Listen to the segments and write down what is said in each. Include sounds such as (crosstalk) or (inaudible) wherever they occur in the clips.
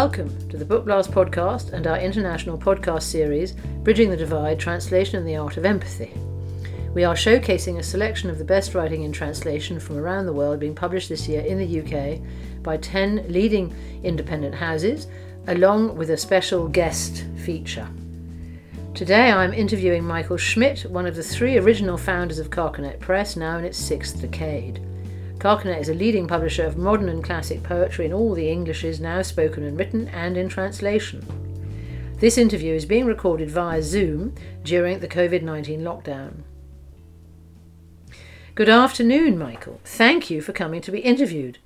Welcome to the Book Blast podcast and our international podcast series, Bridging the Divide Translation and the Art of Empathy. We are showcasing a selection of the best writing in translation from around the world being published this year in the UK by 10 leading independent houses, along with a special guest feature. Today I'm interviewing Michael Schmidt, one of the three original founders of Carcanet Press, now in its sixth decade. Carcanet is a leading publisher of modern and classic poetry in all the Englishes now spoken and written and in translation. This interview is being recorded via Zoom during the COVID 19 lockdown. Good afternoon, Michael. Thank you for coming to be interviewed.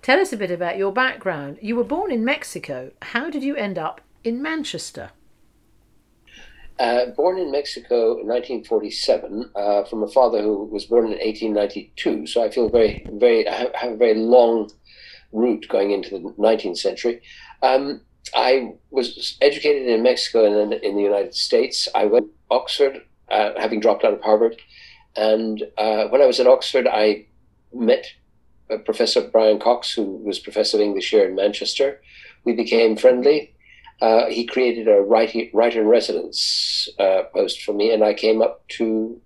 Tell us a bit about your background. You were born in Mexico. How did you end up in Manchester? Uh, born in Mexico in 1947 uh, from a father who was born in 1892. So I feel very, very, I have a very long route going into the 19th century. Um, I was educated in Mexico and then in the United States. I went to Oxford, uh, having dropped out of Harvard. And uh, when I was at Oxford, I met uh, Professor Brian Cox, who was professor of English here in Manchester. We became friendly uh, he created a writer, writer in residence uh, post for me, and I came up to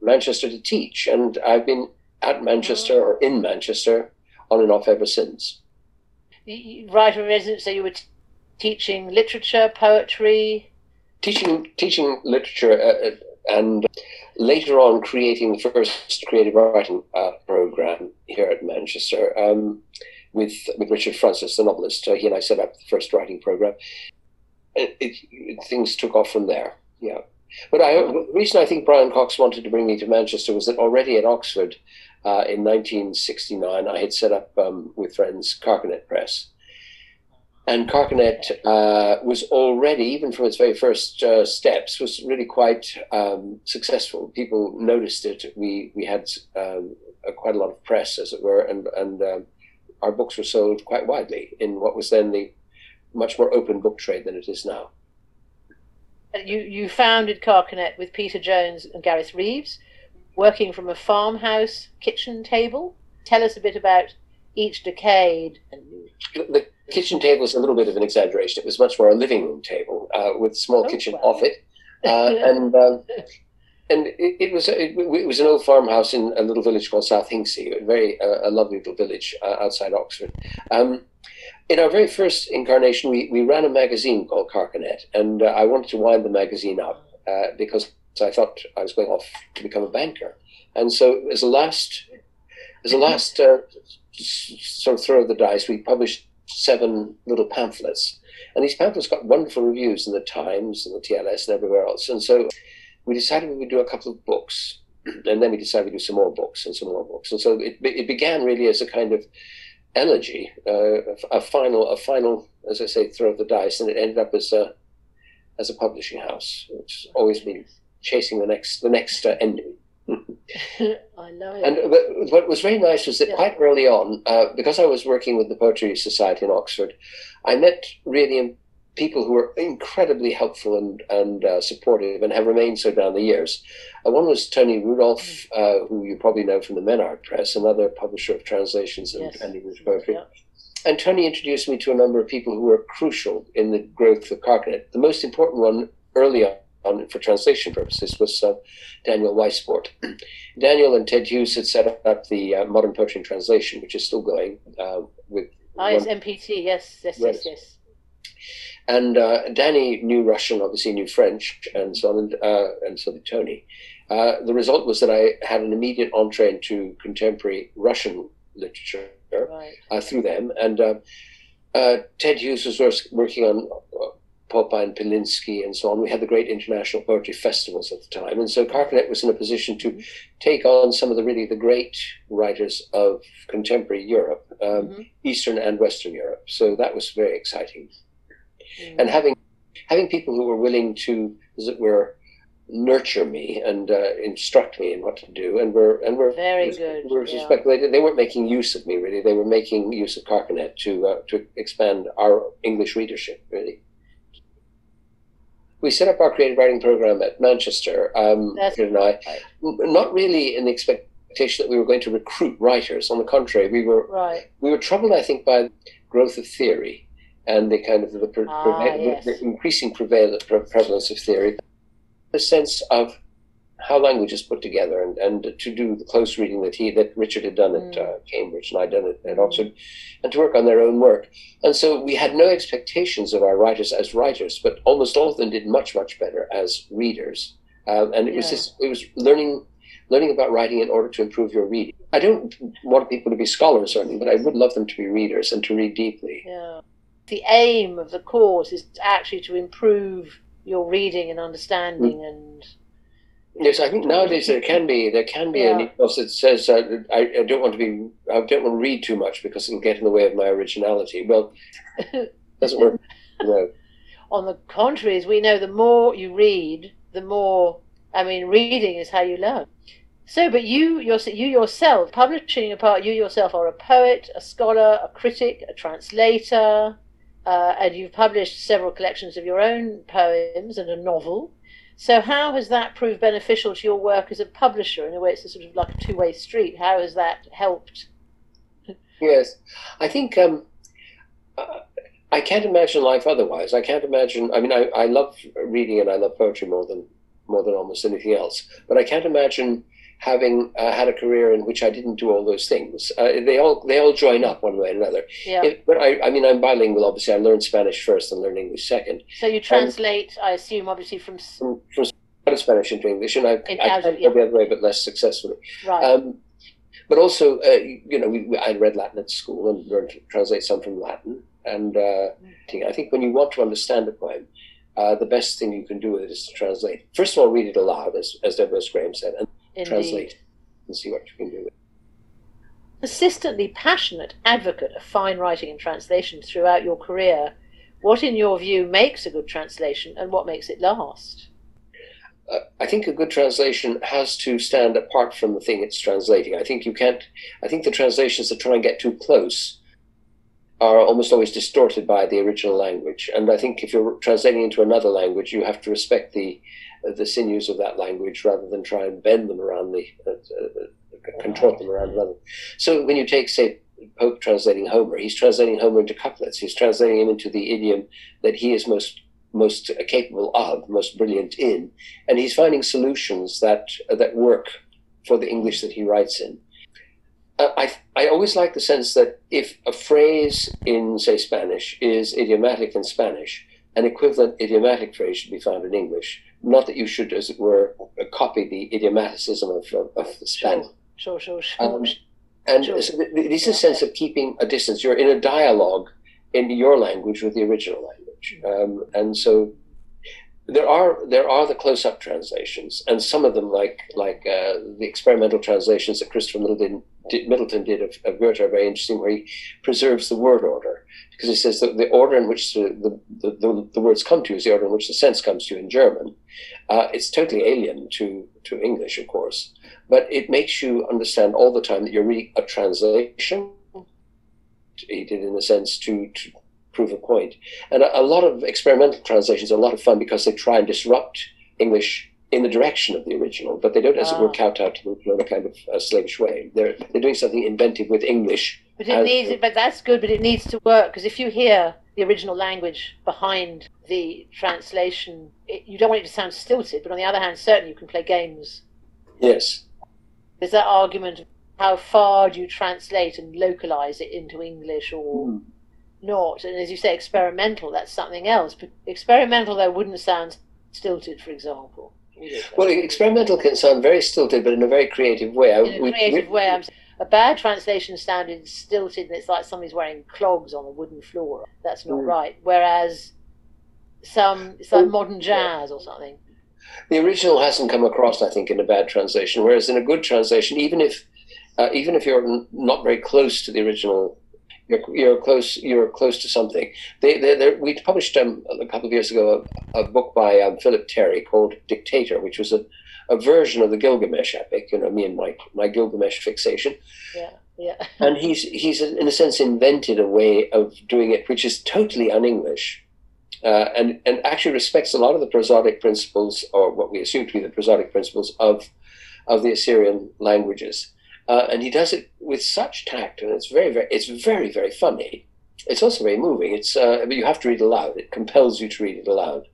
Manchester to teach. And I've been at Manchester or in Manchester on and off ever since. Writer in residence, so you were t- teaching literature, poetry? Teaching, teaching literature, uh, uh and later on creating the first creative writing uh, program here at Manchester. Um, with with Richard Francis, the novelist. Uh, he and I set up the first writing program. It, it, things took off from there. Yeah, but I, the reason I think Brian Cox wanted to bring me to Manchester was that already at Oxford uh, in 1969, I had set up um, with friends Carcanet Press. And Carcanet uh, was already, even from its very first uh, steps, was really quite um, successful. People noticed it. We we had um, a, quite a lot of press, as it were, and and um, our books were sold quite widely in what was then the much more open book trade than it is now. You, you founded Carcanet with Peter Jones and Gareth Reeves, working from a farmhouse kitchen table. Tell us a bit about each decade. The kitchen table is a little bit of an exaggeration. It was much more a living room table uh, with a small oh, kitchen off it. (laughs) Uh, and um, and it, it was it, it, was an old farmhouse in a little village called South Hinksey, a very uh, a lovely little village uh, outside Oxford. Um, in our very first incarnation, we, we ran a magazine called Carcanet, and uh, I wanted to wind the magazine up uh, because I thought I was going off to become a banker, and so as a last as a last uh, sort of throw of the dice, we published seven little pamphlets, and these pamphlets got wonderful reviews in the Times and the TLS and everywhere else, and so we decided we would do a couple of books, (clears throat) and then we decided to do some more books and some more books. And so it, it began really as a kind of elegy, uh, a final, a final, as I say, throw of the dice, and it ended up as a as a publishing house, which has always been chasing the next the next uh, ending. (laughs) I know. And what was very nice was that yeah. quite early on, uh, because I was working with the Poetry Society in Oxford, I met really people who were incredibly helpful and, and uh, supportive and have remained so down the years. Uh, one was Tony Rudolf, uh, who you probably know from the Menard Press, another publisher of translations and, yes. and English poetry. Yeah. And Tony introduced me to a number of people who were crucial in the growth of Carcanet. The most important one early on for translation purposes was uh, Daniel Weissbort. (clears throat) Daniel and Ted Hughes had set up the uh, Modern Poetry in Translation, which is still going uh, with. Ah, yes, MPT, yes, yes, yes, yes. And uh, Danny knew Russian, obviously knew French, and so on, and, uh, and so did Tony. Uh, the result was that I had an immediate entree into contemporary Russian literature right. Uh, through them. And uh, uh, Ted Hughes was working on Popa and Pilinszky and so on. We had the great international poetry festivals at the time. And so Carcanet was in a position to take on some of the really the great writers of contemporary Europe, um, mm-hmm. Eastern and Western Europe. So that was very exciting mm. and having having people who were willing to, as it were, nurture me and uh, instruct me in what to do, and were and were very good. Were yeah. they, they weren't making use of me really; they were making use of Carcanet to uh, to expand our English readership really. We set up our creative writing program at Manchester, um, and I, not really in the expectation that we were going to recruit writers. On the contrary, we were right. we were troubled, I think, by growth of theory and the kind of the, pre- Ah, yes. the increasing prevalence, prevalence of theory, the sense of how language is put together, and, and to do the close reading that he that Richard had done at Mm. uh, Cambridge and I'd done it at Mm. Oxford, and to work on their own work. And so we had no expectations of our writers as writers, but almost all of them did much much better as readers. Um, and it was just it was learning learning about writing in order to improve your reading. I don't want people to be scholars or anything, but I would love them to be readers and to read deeply. Yeah. The aim of the course is actually to improve your reading and understanding and Yes, I think nowadays there can be there can be an Yeah. ethos that says uh, I, I don't want to be I don't want to read too much because it'll get in the way of my originality. Well, it (laughs) doesn't work. No. on the contrary, as we know, the more you read, the more I mean, reading is how you learn. So, but you, your, you yourself, publishing apart, you yourself are a poet, a scholar, a critic, a translator, uh, and you've published several collections of your own poems and a novel. So, how has that proved beneficial to your work as a publisher? In a way, it's a sort of like a two-way street. How has that helped? Yes, I think um, uh, I can't imagine life otherwise. I can't imagine. I mean, I, I love reading and I love poetry more than more than almost anything else. But I can't imagine having uh, had a career in which I didn't do all those things. Uh, they all they all join up one way or another. Yeah. If, but I, I mean, I'm bilingual. Obviously, I learned Spanish first and learned English second. so you translate, I assume, obviously from From, from Spanish into English, and I, In- I out of- to go the other way, but less successfully. right. Um, but also, uh, you know, we, we, I read Latin at school and learned to translate some from Latin. And uh, I think when you want to understand a poem, uh, the best thing you can do with it is to translate. First of all, read it aloud, as, as Deborah Graham said, and Indeed. translate and see what you can do with it. persistently passionate advocate of fine writing and translation throughout your career, what, in your view, makes a good translation and what makes it last? Uh, I think a good translation has to stand apart from the thing it's translating. I think you can't, I think the translations that try and get too close are almost always distorted by the original language. And I think if you're translating into another language, you have to respect the the sinews of that language rather than try and bend them around the uh, uh, contort them around another. So when you take, say, Pope translating Homer, he's translating Homer into couplets. He's translating him into the idiom that he is most most capable of, most brilliant in, and he's finding solutions that that work for the English that he writes in. Uh, I I always like the sense that if a phrase in say Spanish is idiomatic in Spanish, an equivalent idiomatic phrase should be found in English. Not that you should, as it were, copy the idiomaticism of, of, of the Spanish. Sure, sure, sure. Um, and Sure. so th- th- this is a sense of keeping a distance. You're in a dialogue in your language with the original language, um, and so there are there are the close-up translations, and some of them, like like uh, the experimental translations that Christopher Middleton did, Middleton did of, of Goethe, are very interesting, where he preserves the word order because he says that the order in which the, the, the, the words come to you is the order in which the sense comes to you in German. Uh, it's totally alien to to English, of course but it makes you understand all the time that you're reading a translation. He did, in a sense, to, to prove a point. And a, a lot of experimental translations are a lot of fun because they try and disrupt English in the direction of the original, but they don't, as it were, Ah. kowtow to the in a kind of a slavish way. They're they're doing something inventive with English. But it as- needs, but that's good. But it needs to work because if you hear the original language behind the translation, it, you don't want it to sound stilted. But on the other hand, certainly you can play games. Yes, There's that argument: of how far do you translate and localize it into English or Hmm. not? And as you say, experimental. That's something else. But experimental, though, wouldn't sound stilted, for example. well, experimental can sound very stilted, but in a very creative way. In a creative we- way. I'm, a bad translation sounded stilted, and it's like somebody's wearing clogs on a wooden floor. That's not Mm. right. Whereas some, it's like Oh, modern jazz or something. the original hasn't come across, I think, in a bad translation. Whereas in a good translation, even if uh, even if you're n- not very close to the original, you're, you're close. You're close to something. They, they, they, we published um, a couple of years ago a, a book by um, Philip Terry called Dictator, which was a, a version of the Gilgamesh epic. You know, me and my my Gilgamesh fixation. Yeah, yeah. (laughs) And he's he's in a sense invented a way of doing it which is totally un-English, uh, and and actually respects a lot of the prosodic principles, or what we assume to be the prosodic principles of of the Assyrian languages. Uh, and he does it with such tact, and it's very very it's very very funny. it's also very moving. It's uh, you have to read aloud. It compels you to read it aloud.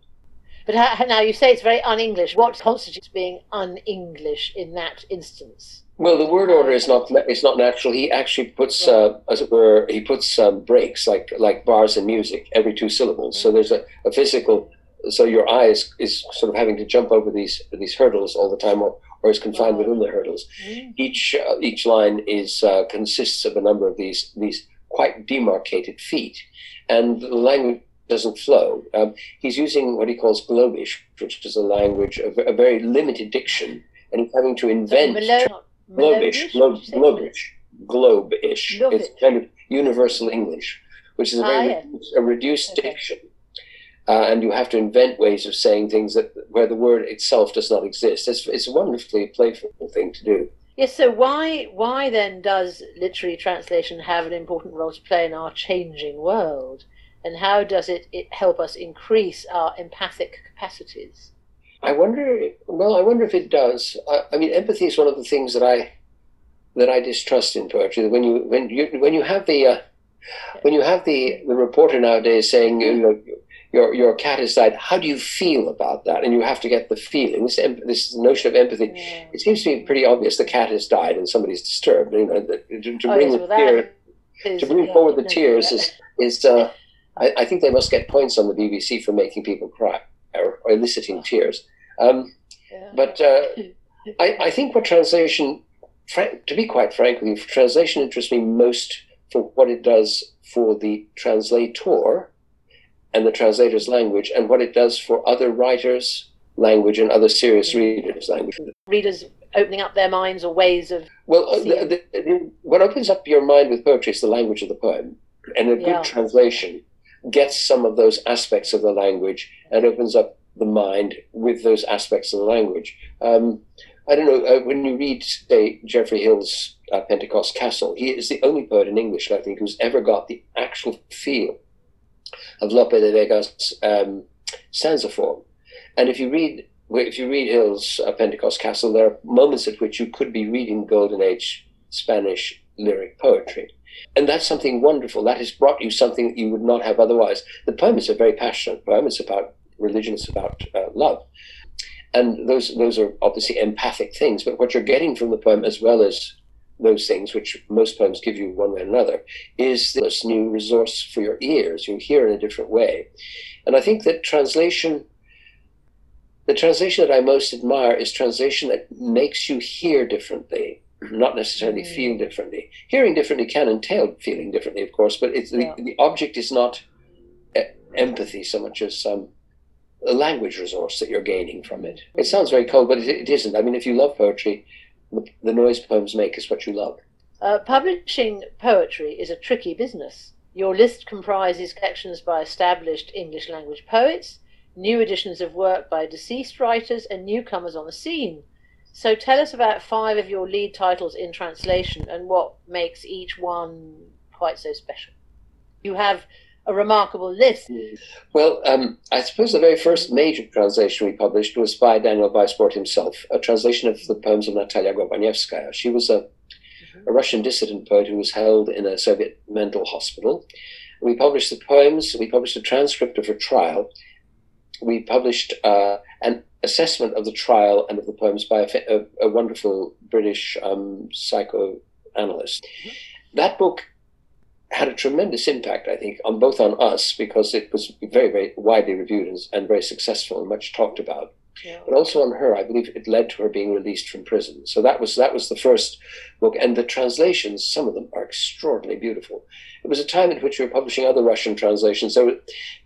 But how, now you say it's very un-English. What constitutes being un-English in that instance? Well, the word order is not it's not natural. He actually puts, uh, as it were, he puts um, breaks like like bars in music every two syllables. So there's a, a physical. So your eye is, is sort of having to jump over these these hurdles all the time, or, or is confined within the hurdles. Mm. Each uh, each line is uh, consists of a number of these these quite demarcated feet, and the language doesn't flow. Um, he's using what he calls Globish, which is a language of a very limited diction, and he's having to invent. Globish, globish, globe-ish. It's kind of universal English, which is a very ah, yeah. a reduced okay. diction, uh, and you have to invent ways of saying things that where the word itself does not exist. It's it's a wonderfully playful thing to do. Yes. So why why then does literary translation have an important role to play in our changing world, and how does it, it help us increase our empathic capacities? I wonder. Well, I wonder if it does. I, I, mean, empathy is one of the things that I that I distrust in poetry. When you when you when you have the uh, when you have the the reporter nowadays saying you know, your your cat has died, how do you feel about that? And you have to get the feeling. This this notion of empathy. Yeah. It seems to be pretty obvious. The cat has died and somebody's disturbed. You know, to, to oh, bring yes, the tear, is, to bring yeah, forward the tears is is. Uh, I, I think they must get points on the BBC for making people cry or, or eliciting tears. Um, yeah. But uh, I, I, think what translation, to be quite frank with you, translation interests me most for what it does for the translator and the translator's language and what it does for other writers' language and other serious readers' language. Readers opening up their minds or ways of. Well, uh, the, the, the, what opens up your mind with poetry is the language of the poem. And a good translation gets some of those aspects of the language and opens up the mind with those aspects of the language. Um, I don't know, uh, when you read, say, Geoffrey Hill's uh, Pentecost Castle, he is the only poet in English, I think, who's ever got the actual feel of Lope de Vega's um, stanza form. And if you read if you read Hill's uh, Pentecost Castle, there are moments at which you could be reading Golden Age Spanish lyric poetry. And that's something wonderful. That has brought you something that you would not have otherwise. The poem is a very passionate poem. It's about religion it's about uh, love. And those those are obviously empathic things, but what you're getting from the poem, as well as those things, which most poems give you one way or another, is this new resource for your ears. You hear in a different way. And I think that translation, the translation that I most admire is translation that makes you hear differently, not necessarily mm. feel differently. Hearing differently can entail feeling differently, of course, but it's, yeah. the, the object is not empathy so much as um, a language resource that you're gaining from it. It sounds very cold, but it, it isn't. I mean, if you love poetry, the, the noise poems make is what you love. Uh, publishing poetry is a tricky business. Your list comprises collections by established English language poets, new editions of work by deceased writers, and newcomers on the scene. So tell us about five of your lead titles in translation and what makes each one quite so special. You have a remarkable list. Well, um, I suppose the very first major translation we published was by Daniel Weissbort himself, a translation of the poems of Natalia Gorbanevskaya. She was a, mm-hmm. a Russian dissident poet who was held in a Soviet mental hospital. We published the poems, we published a transcript of her trial, we published uh, an assessment of the trial and of the poems by a, a, a wonderful British um, psychoanalyst. Mm-hmm. That book had a tremendous impact, I think, on both on us because it was very, very widely reviewed and, and very successful and much talked about. But also on her, I believe it led to her being released from prison. So that was that was the first book, and the translations, some of them are extraordinarily beautiful. It was a time in which we were publishing other Russian translations. So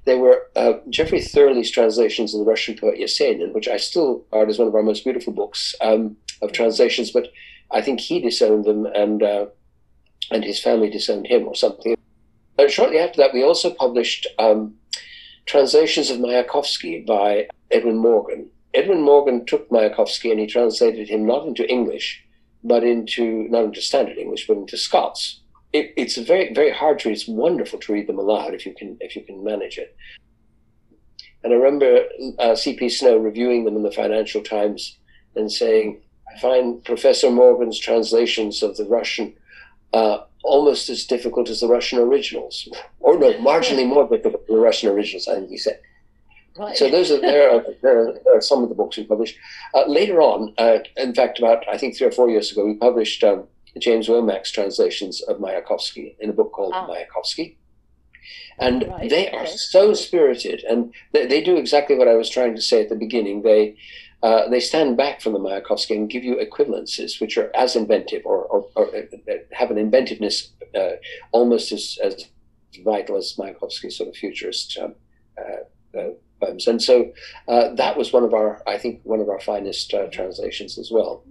there were uh, Geoffrey Thurley's translations of the Russian poet Yesenin, which I still regard as one of our most beautiful books um, of translations. But I think he disowned them, and uh, and his family disowned him or something. And shortly after that, we also published um, translations of Mayakovsky by Edwin Morgan. Edwin Morgan took Mayakovsky and he translated him not into English, but into not into standard English, but into Scots. It, it's very very hard to read. It's wonderful to read them aloud if you can if you can manage it. And I remember uh, C.P. Snow reviewing them in the Financial Times and saying, "I find Professor Morgan's translations of the Russian uh, almost as difficult as the Russian originals, (laughs) or no, marginally more difficult than the Russian originals. I think he said. Right. So those are there are, there are, some of the books we published. Uh, later on, uh, in fact, about I think three or four years ago, we published um, James Womack's translations of Mayakovsky in a book called ah. Mayakovsky. And right. they are okay. so spirited, and they, they, do exactly what I was trying to say at the beginning. They uh, they stand back from the Mayakovsky and give you equivalences which are as inventive or, or, or uh, have an inventiveness uh, almost as, as vital as Mayakovsky's sort of futurist um, uh, uh, poems. And so uh, that was one of our, I think, one of our finest uh, translations as well.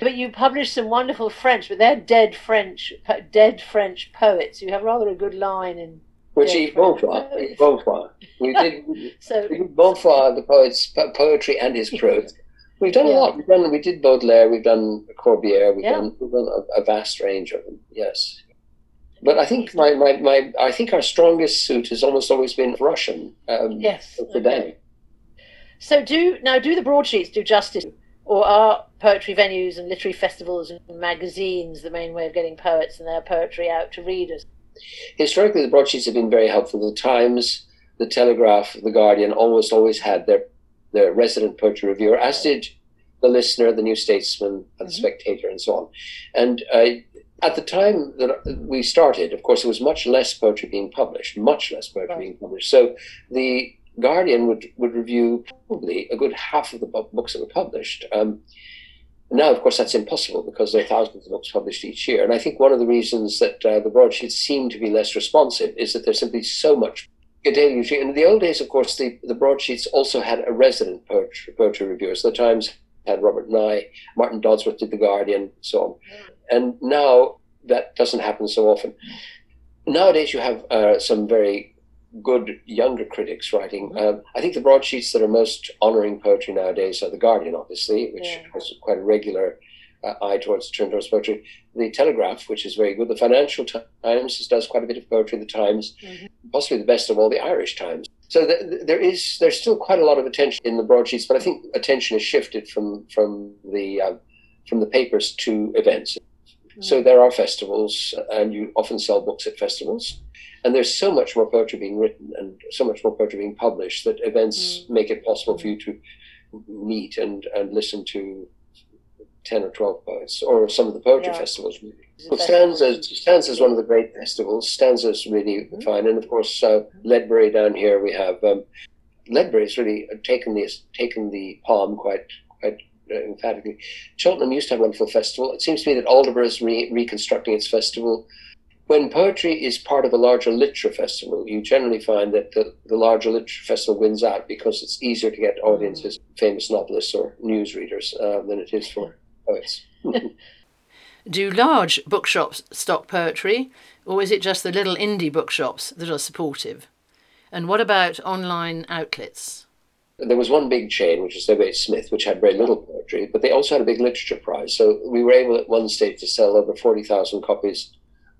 But you published some wonderful French, but they're dead French, dead French poets. You have rather a good line in. Which is Bonnefoy, Bonnefoy. We (laughs) did so Bonnefoy, the poet's poetry and his prose. We've done yeah. a lot. We've done. We did Baudelaire. We've done Corbière. We've yeah. done. We've done a, a, vast range of them. Yes. But I think my, my, my I think our strongest suit has almost always been Russian. Um, yes. Today. Okay. So do now do the broadsheets do justice or are poetry venues and literary festivals and magazines the main way of getting poets and their poetry out to readers? Historically, the broadsheets have been very helpful. The Times, the Telegraph, the Guardian almost always had their their resident poetry reviewer, as did the Listener, the New Statesman, the mm-hmm. Spectator, and so on. And uh, at the time that we started, of course, there was much less poetry being published, much less poetry right. being published. So the Guardian would, would review probably a good half of the books that were published. Um, now, of course, that's impossible because there are thousands of books published each year. And I think one of the reasons that uh, the broadsheets seem to be less responsive is that there's simply so much daily routine. In the old days, of course, the, the broadsheets also had a resident poetry, poetry reviewer. So the Times had Robert Nye, Martin Dodsworth did The Guardian, so on. And now that doesn't happen so often. Nowadays, you have uh, some very good younger critics writing. Mm-hmm. Um, I think the broadsheets that are most honouring poetry nowadays are The Guardian, obviously, which yeah. has quite a regular uh, eye towards turn towards poetry. The Telegraph, which is very good. The Financial Times does quite a bit of poetry. The Times, mm-hmm. possibly the best of all, the Irish Times. So there is there's still quite a lot of attention in the broadsheets, but I think attention has shifted from from the uh, from the papers to events. So there are festivals, and you often sell books at festivals. And there's so much more poetry being written and so much more poetry being published that events mm. make it possible for you to meet and, and listen to 10 or 12 poets, or some of the poetry yeah. festivals. Really. Well, Stanza, Stanza is one of the great festivals. Stanza is really mm-hmm. fine. And of course, uh, Ledbury down here, we have um, has really taken the, taken the palm quite, quite emphatically. Cheltenham used to have a wonderful festival. It seems to me that Aldeburgh is re- reconstructing its festival when poetry is part of a larger literature festival, you generally find that the, the larger literature festival wins out because it's easier to get audiences, famous novelists or newsreaders, uh, than it is for poets. (laughs) Do large bookshops stock poetry, or is it just the little indie bookshops that are supportive? And what about online outlets? There was one big chain, which was W.H. Smith, which had very little poetry, but they also had a big literature prize. So we were able at one stage to sell over 40,000 copies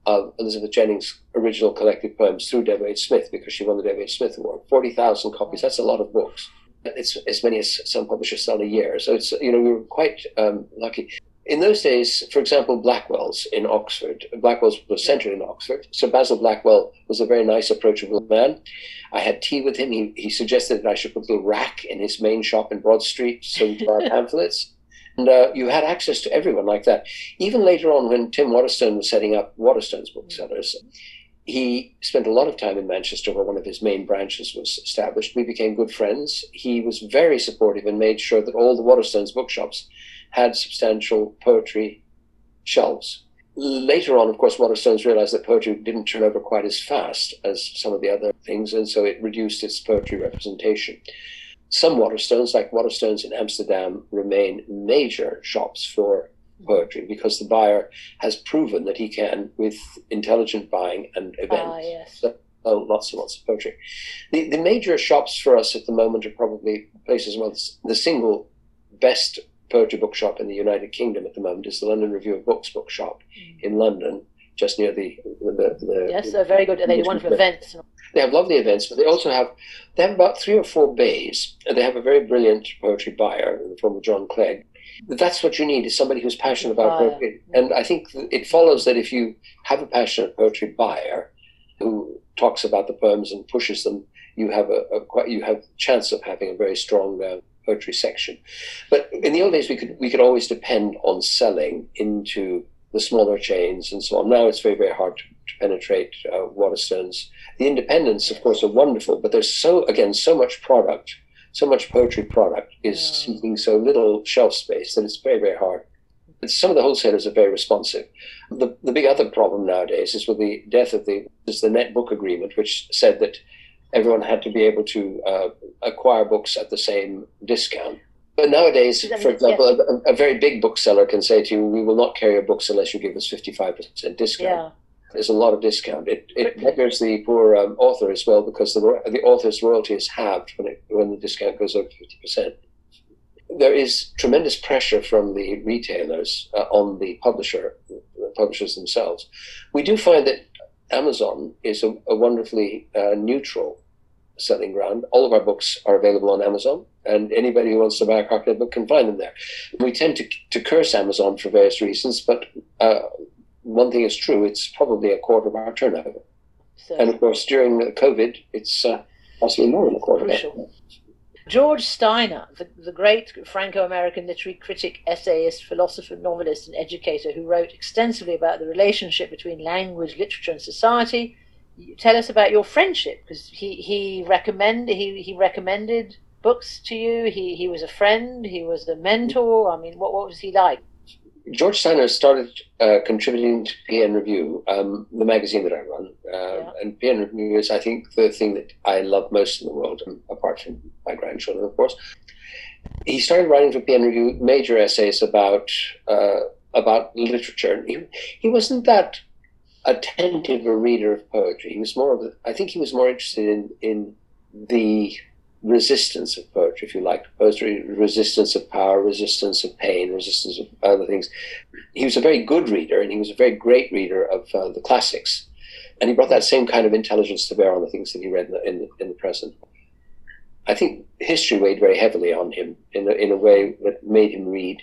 of Elizabeth Jennings' original collected poems through W.H. Smith because she won the W.H. Smith Award. 40,000 copies, that's a lot of books. It's as many as some publishers sell a year. So it's, you know, we were quite um, lucky. In those days, for example, Blackwell's in Oxford, Blackwell's was centered in Oxford. So Basil Blackwell was a very nice, approachable man. I had tea with him. He, he suggested that I should put a little rack in his main shop in Broad Street so could (laughs) buy pamphlets. And uh, you had access to everyone like that. Even later on, when Tim Waterstone was setting up Waterstone's booksellers, he spent a lot of time in Manchester where one of his main branches was established. We became good friends. He was very supportive and made sure that all the Waterstone's bookshops had substantial poetry shelves. Later on, of course, Waterstones realized that poetry didn't turn over quite as fast as some of the other things, and so it reduced its poetry representation. Some Waterstones, like Waterstones in Amsterdam, remain major shops for poetry because the buyer has proven that he can, with intelligent buying and events, ah, yes. sell lots and lots of poetry. The, the major shops for us at the moment are probably places, well, the single best poetry bookshop in the United Kingdom at the moment is the London Review of Books bookshop mm. in London. just near the the, the yes, they're very good. and They do wonderful events. They have lovely events, but they also have they have about three or four bays, and they have a very brilliant poetry buyer in the form of John Clegg. That's what you need is somebody who's passionate about poetry, and I think it follows that if you have a passionate poetry buyer who talks about the poems and pushes them, you have a, a quite you have chance of having a very strong uh, poetry section. But in the old days, we could we could always depend on selling into the smaller chains and so on. Now it's very very hard to, to penetrate uh, Waterstones. The independents, of course, are wonderful, but there's so again so much product, so much poetry product is yeah. seeking so little shelf space that it's very very hard. But some of the wholesalers are very responsive. The, the big other problem nowadays is with the death of the is the net book agreement, which said that everyone had to be able to uh, acquire books at the same discount. But nowadays, for example, yeah. a, a, very big bookseller can say to you, "We will not carry your books unless you give us fifty-five percent discount." Yeah. There's a lot of discount. It it beggars the poor um, author as well because the the author's royalty is halved when it when the discount goes over fifty percent. There is tremendous pressure from the retailers uh, on the publisher, the publishers themselves. We do find that Amazon is a, a wonderfully uh, neutral selling ground. All of our books are available on Amazon, and anybody who wants to buy a Carcanet book can find them there. We tend to, to curse Amazon for various reasons, but uh, one thing is true: it's probably a quarter of our turnover. So, and of course, during COVID, it's uh, possibly more than a quarter. Crucial. George Steiner, the, the great Franco American literary critic, essayist, philosopher, novelist, and educator who wrote extensively about the relationship between language, literature, and society. Tell us about your friendship because he, he, recommend, he, he recommended books to you, he, he was a friend, he was a mentor. I mean, what, what was he like? George Steiner started uh, contributing to PN Review, um, the magazine that I run. Uh, yeah. And PN Review is, I think, the thing that I love most in the world, um, apart from my grandchildren, of course. He started writing for PN Review major essays about uh, about literature. He, he wasn't that attentive a reader of poetry. He was more of, a, I think, he was more interested in in the resistance of poetry, if you like, poetry, resistance of power, resistance of pain, resistance of other things. He was a very good reader, and he was a very great reader of uh, the classics, and he brought that same kind of intelligence to bear on the things that he read in the, in in the present. I think history weighed very heavily on him in a, in a way that made him read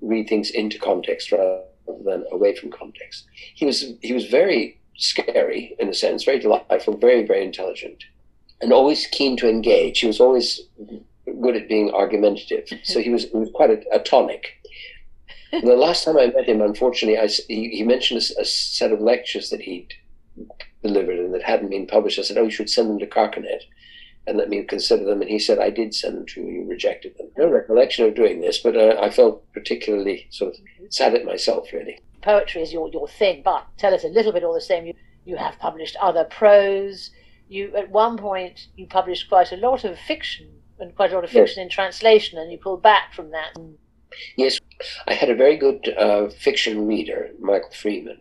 read things into context rather than away from context. He was he was very scary in a sense, very delightful, very very intelligent and always keen to engage. He was always good at being argumentative. (laughs) So he was, he was quite a, a tonic. (laughs) the last time I met him, unfortunately, I, he, he mentioned a, a, set of lectures that he'd delivered and that hadn't been published. I said, "Oh, you should send them to Carcanet and let me consider them." And he said, "I did send them to you. You rejected them." No recollection of doing this, but uh, I felt particularly sort of sad at myself, really. Poetry is your your thing, but tell us a little bit all the same. You you have published other prose you at one point you published quite a lot of fiction and quite a lot of fiction yes. in translation, and you pulled back from that. Yes, I had a very good uh, fiction reader, Michael Freeman,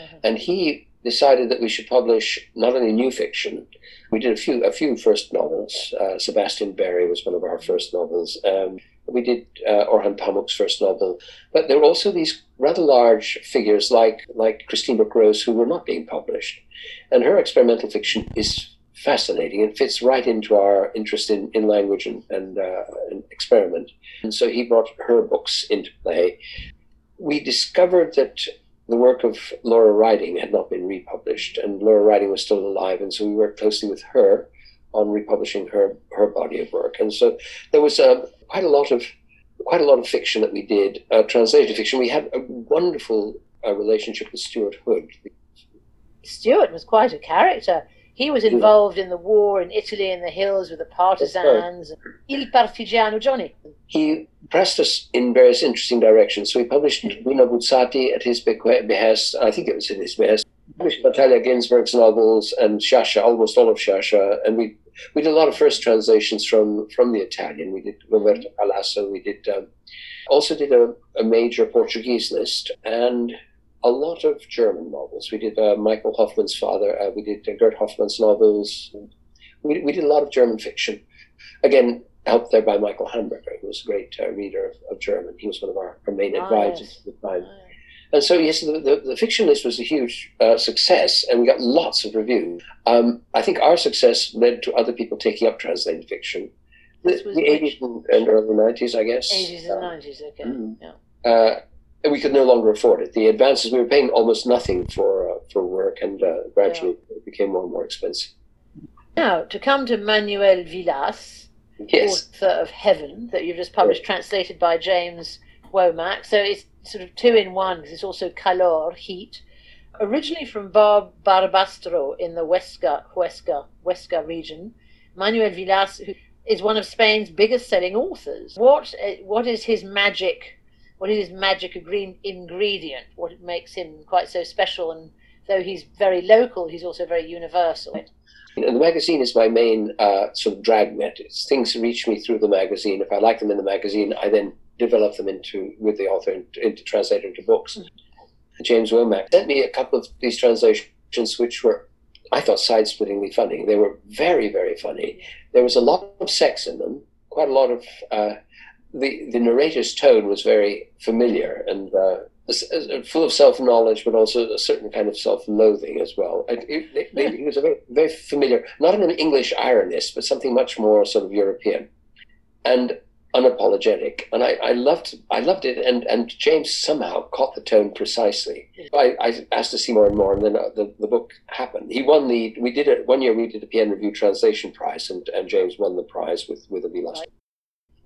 mm-hmm. and he decided that we should publish not only new fiction. We did a few a few first novels. Uh, Sebastian Barry was one of our first novels. Um, we did uh, Orhan Pamuk's first novel, but there were also these rather large figures like like Christine Brooke Rose who were not being published, and her experimental fiction is fascinating and fits right into our interest in, in language and, and, uh, and experiment. And so he brought her books into play. We discovered that the work of Laura Riding had not been republished, and Laura Riding was still alive, and so we worked closely with her on republishing her her body of work. And so there was uh, quite a lot of quite a lot of fiction that we did, uh, translated fiction. We had a wonderful uh, relationship with Stuart Hood. Stuart was quite a character. He was involved in the war in Italy in the hills with the partisans. Il Partigiano Johnny. He pressed us in various interesting directions. So he published Bruno Buzzati at his behest. I think it was in his behest. Published Natalia Ginzburg's novels and Sciascia, almost all of Sciascia. And we we did a lot of first translations from from the Italian. We did Roberto Calasso. We did um, also did a, a major Portuguese list and a lot of German novels. We did uh, Michael Hofmann's father. Uh, we did uh, Gert Hofmann's novels. We, we did a lot of German fiction. Again, helped there by Michael Hamburger, who was a great uh, reader of, of, German. He was one of our, our main advisors at the time. And so, yes, the, the, the fiction list was a huge uh, success, and we got lots of reviews. Um, I think our success led to other people taking up translated fiction. The, the 80s and, and, early 90s, I guess. 80s and 90s, okay. Mm, yeah. And we could no longer afford it. The advances, we were paying almost nothing for, uh, for work, and uh, gradually yeah. it became more and more expensive. Now, to come to Manuel Vilas, yes. author of Heaven, that you've just published, translated by James Womack. So it's sort of two in one because it's also calor, heat. Originally from Bar- Barbastro in the Huesca, Huesca, Huesca region, Manuel Vilas who is one of Spain's biggest selling authors. What uh, what is his magic? What is his magic ingredient? What makes him quite so special? And though he's very local, he's also very universal. the magazine is my main uh, sort of dragnet. It's things reach me through the magazine. If I like them in the magazine, I then develop them into with the author into, into translate into books. Mm-hmm. James Womack sent me a couple of these translations, which were I thought side-splittingly funny. They were very, very funny. There was a lot of sex in them, quite a lot of. Uh, the the narrator's tone was very familiar and uh, full of self-knowledge, but also a certain kind of self-loathing as well. It, it, it, it was a very, very familiar, not an English ironist, but something much more sort of European. And unapologetic, and I, I loved I loved it. And, and James somehow caught the tone precisely. I, I asked to see more and more, and then uh, the, the book happened. He won the we did it one year. We did a PN Review translation prize, and, and James won the prize with with a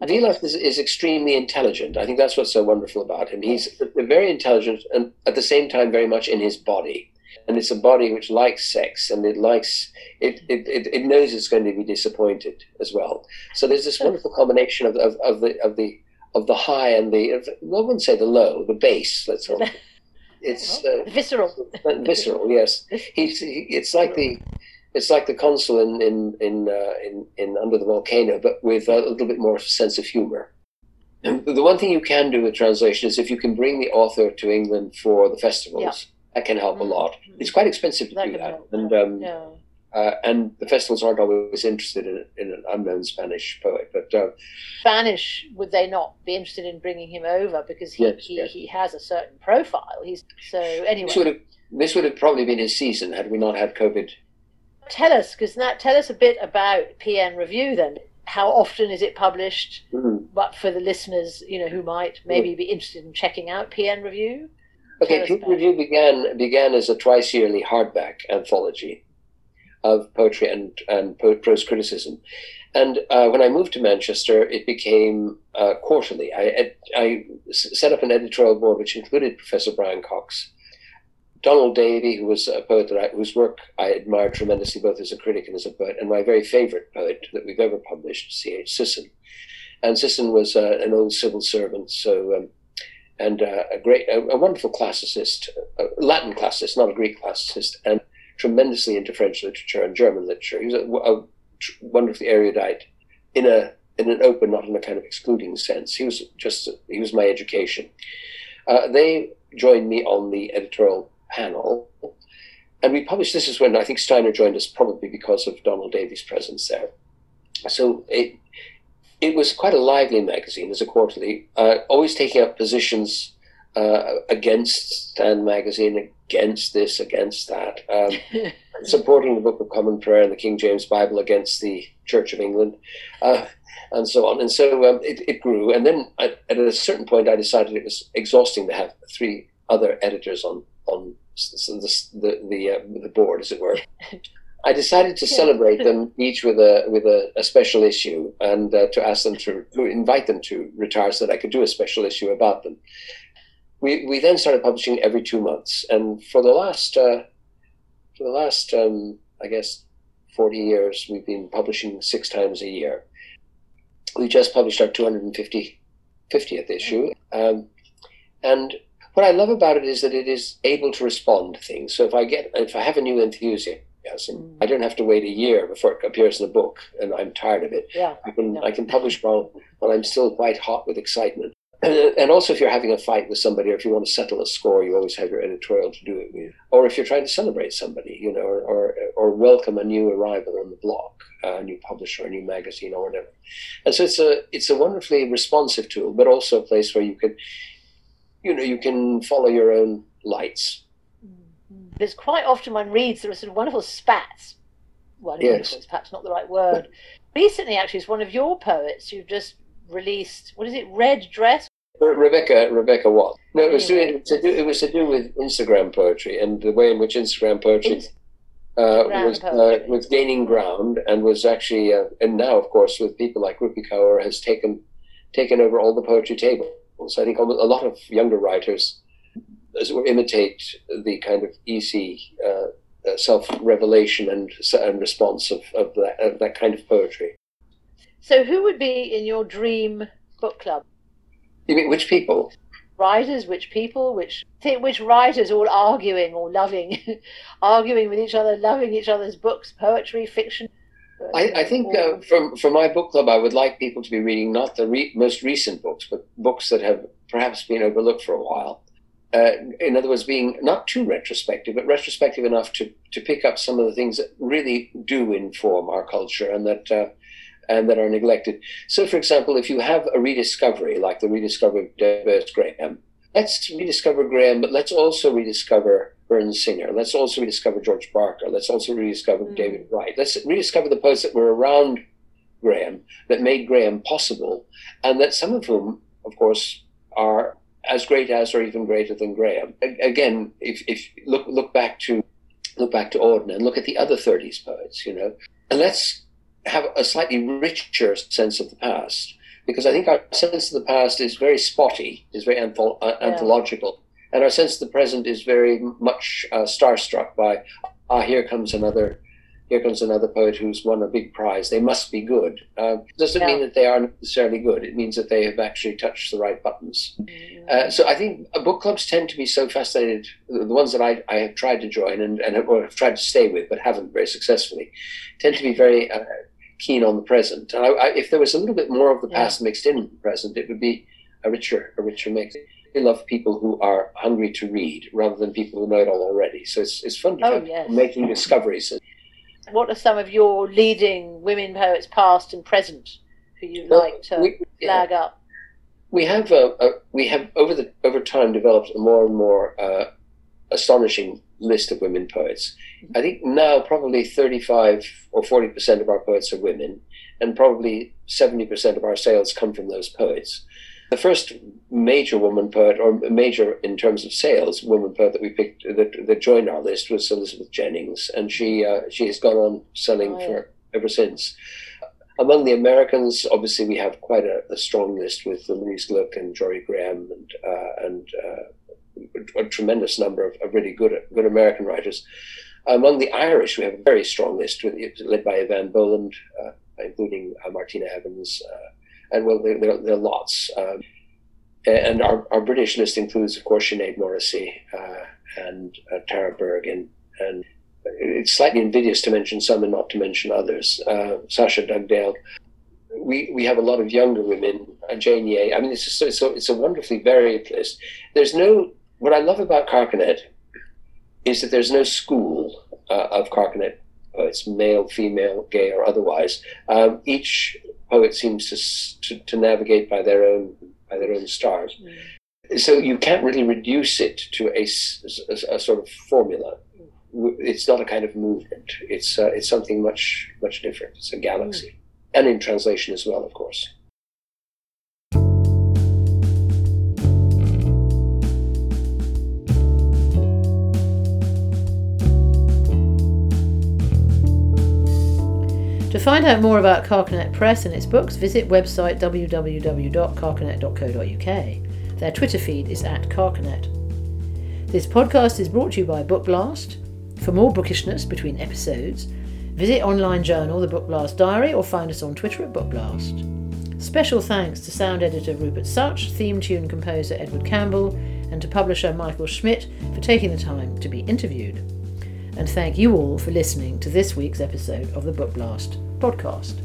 Vilas. Vilas is, is extremely intelligent. I think that's what's so wonderful about him. He's very intelligent and at the same time very much in his body and it's a body which likes sex and it likes it, it, it, it knows it's going to be disappointed as well so there's this wonderful combination of, of, of the of the of the high and the of, I wouldn't say the low the base let's say (laughs) it's uh, visceral visceral yes he's he, it's like the it's like the consul in in in, uh, in in under the volcano but with a little bit more sense of humor and the one thing you can do with translation is if you can bring the author to England for the festivals, yeah that can help mm-hmm. a lot. It's quite expensive to that do that, help. and um, yeah. uh, and the festivals aren't always interested in, in an unknown Spanish poet. But uh, Spanish would they not be interested in bringing him over because he yes, he, yes. he has a certain profile. He's so anyway. This would have this would have probably been his season had we not had COVID. Tell us, because that tell us a bit about PN Review then. How often is it published? Mm-hmm. But for the listeners, you know, who might maybe mm-hmm. be interested in checking out PN Review. Okay, PN Review began began as a twice yearly hardback anthology of poetry and and prose criticism, and uh, when I moved to Manchester, it became uh, quarterly. I, I set up an editorial board which included Professor Brian Cox, Donald Davie, who was a poet that I, whose work I admired tremendously, both as a critic and as a poet, and my very favorite poet that we've ever published, C.H. Sisson. And Sisson was uh, an old civil servant, so. Um, and uh, a great, a, a, wonderful classicist, a Latin classicist, not a Greek classicist, and tremendously into French literature and German literature. He was a, a wonderfully erudite in a in an open, not in a kind of excluding sense. He was just he was my education. Uh, they joined me on the editorial panel, and we published. This is when I think Steiner joined us, probably because of Donald Davie's presence there. So it it was quite a lively magazine as a quarterly, uh, always taking up positions uh, against Stand Magazine, against this, against that, um, (laughs) supporting the Book of Common Prayer and the King James Bible against the Church of England, uh, and so on. And so um, it, it, grew. And then I, at a certain point, I decided it was exhausting to have three other editors on on the the the, uh, the board, as it were. I decided to celebrate them (laughs) each with a with a, a special issue and uh, to ask them to, to, invite them to retire so that I could do a special issue about them. We we then started publishing every two months, and for the last uh, for the last um, I guess forty years, we've been publishing six times a year. We just published our 250 50th issue, um, and what I love about it is that it is able to respond to things. So if I get if I have a new enthusiasm mm. I don't have to wait a year before it appears in a book, and I'm tired of it. Yeah, I can I can publish while while I'm still quite hot with excitement. (clears throat) And also, if you're having a fight with somebody, or if you want to settle a score, you always have your editorial to do it with. Or if you're trying to celebrate somebody, you know, or or, or welcome a new arrival on the block, a new publisher, a new magazine, or whatever. And so it's a it's a wonderfully responsive tool, but also a place where you can you know, you can follow your own lights. There's quite often one reads there are sort of wonderful spats. Well, yes. is perhaps not the right word. Recently, actually, it's one of your poets you've just released. What is it? Red dress. Rebecca Rebecca what? No, it was, to, to do, it was to do with Instagram poetry and the way in which Instagram poetry uh, was uh, was gaining ground and was actually uh, and now of course with people like Rupi Kaur has taken taken over all the poetry tables. I think a lot of younger writers imitate the kind of easy uh, uh, self revelation and, and response of, of, that, of that kind of poetry. So, who would be in your dream book club? You mean which people? Writers, which people, which which writers all arguing or loving, (laughs) arguing with each other, loving each other's books, poetry, fiction. I, I think uh, from for my book club, I would like people to be reading not the re- most recent books, but books that have perhaps been overlooked for a while uh, in other words, being not too retrospective, but retrospective enough to, to pick up some of the things that really do inform our culture and that uh, and that are neglected. So, for example, if you have a rediscovery like the rediscovery of Graham, let's rediscover Graham, but let's also rediscover Burns Singer. Let's also rediscover George Barker. Let's also rediscover mm. David Wright. Let's rediscover the poets that were around Graham that made Graham possible, and that some of whom, of course, are as great as or even greater than Graham. Again, if, if look look back to look back to Auden and look at the other 30s poets, you know, and let's have a slightly richer sense of the past because I think our sense of the past is very spotty, is very uh, yeah. anthological, and our sense of the present is very much uh, starstruck by, ah, here comes another here comes another poet who's won a big prize. They must be good. Uh, doesn't yeah. mean that they are necessarily good. It means that they have actually touched the right buttons. Mm-hmm. Uh, so I think uh, book clubs tend to be so fascinated. The ones that I, I have tried to join and, and have, have tried to stay with, but haven't very successfully, tend to be very uh, keen on the present. And I, I, if there was a little bit more of the past yeah. mixed in with the present, it would be a richer, a richer mix. Love people who are hungry to read rather than people who know it all already. So it's, it's fun to oh, yes. making discoveries. What are some of your leading women poets, past and present, who you'd well, like to we, flag yeah. up? We have a, a, we have over the over time developed a more and more uh, astonishing list of women poets. I think now probably 35 or 40 percent of our poets are women, and probably 70 percent of our sales come from those poets. The first major woman poet, or major in terms of sales, woman poet that we picked that, that joined our list was Elizabeth Jennings, and she uh, she has gone on selling oh, yeah. for ever since. Among the Americans, obviously, we have quite a, a strong list with Louise Glück and Jorie Graham and uh, and uh, a tremendous number of, of, really good good American writers. Among the Irish, we have a very strong list with, led by Eavan Boland, uh, including uh, Martina Evans uh, and well, there, there, there are lots. Um, and our, our British list includes, of course, Sinead Morrissey uh, and uh, Tara Berg, and, it's slightly invidious to mention some and not to mention others. Uh, Sasha Dugdale. We, we have a lot of younger women, uh, Jane Yeh. I mean, it's, just, a, it's a wonderfully varied list. There's no, what I love about Carcanet is that there's no school uh, of Carcanet poets, male, female, gay, or otherwise. Um, each poet seems to, to, to navigate by their own by their own stars. Mm. So you can't really reduce it to a, a, a, sort of formula. It's not a kind of movement. It's uh, it's something much much different. It's a galaxy, mm. and in translation as well, of course. Find out more about Carcanet Press and its books, visit website www.carcanet.co.uk. Their Twitter feed is at Carcanet. This podcast is brought to you by Book Blast. For more bookishness between episodes, visit online journal The Book Blast Diary or find us on Twitter at Book Blast. Special thanks to sound editor Rupert Such, theme tune composer Edward Campbell, and to publisher Michael Schmidt for taking the time to be interviewed and thank you all for listening to this week's episode of the Book Blast podcast.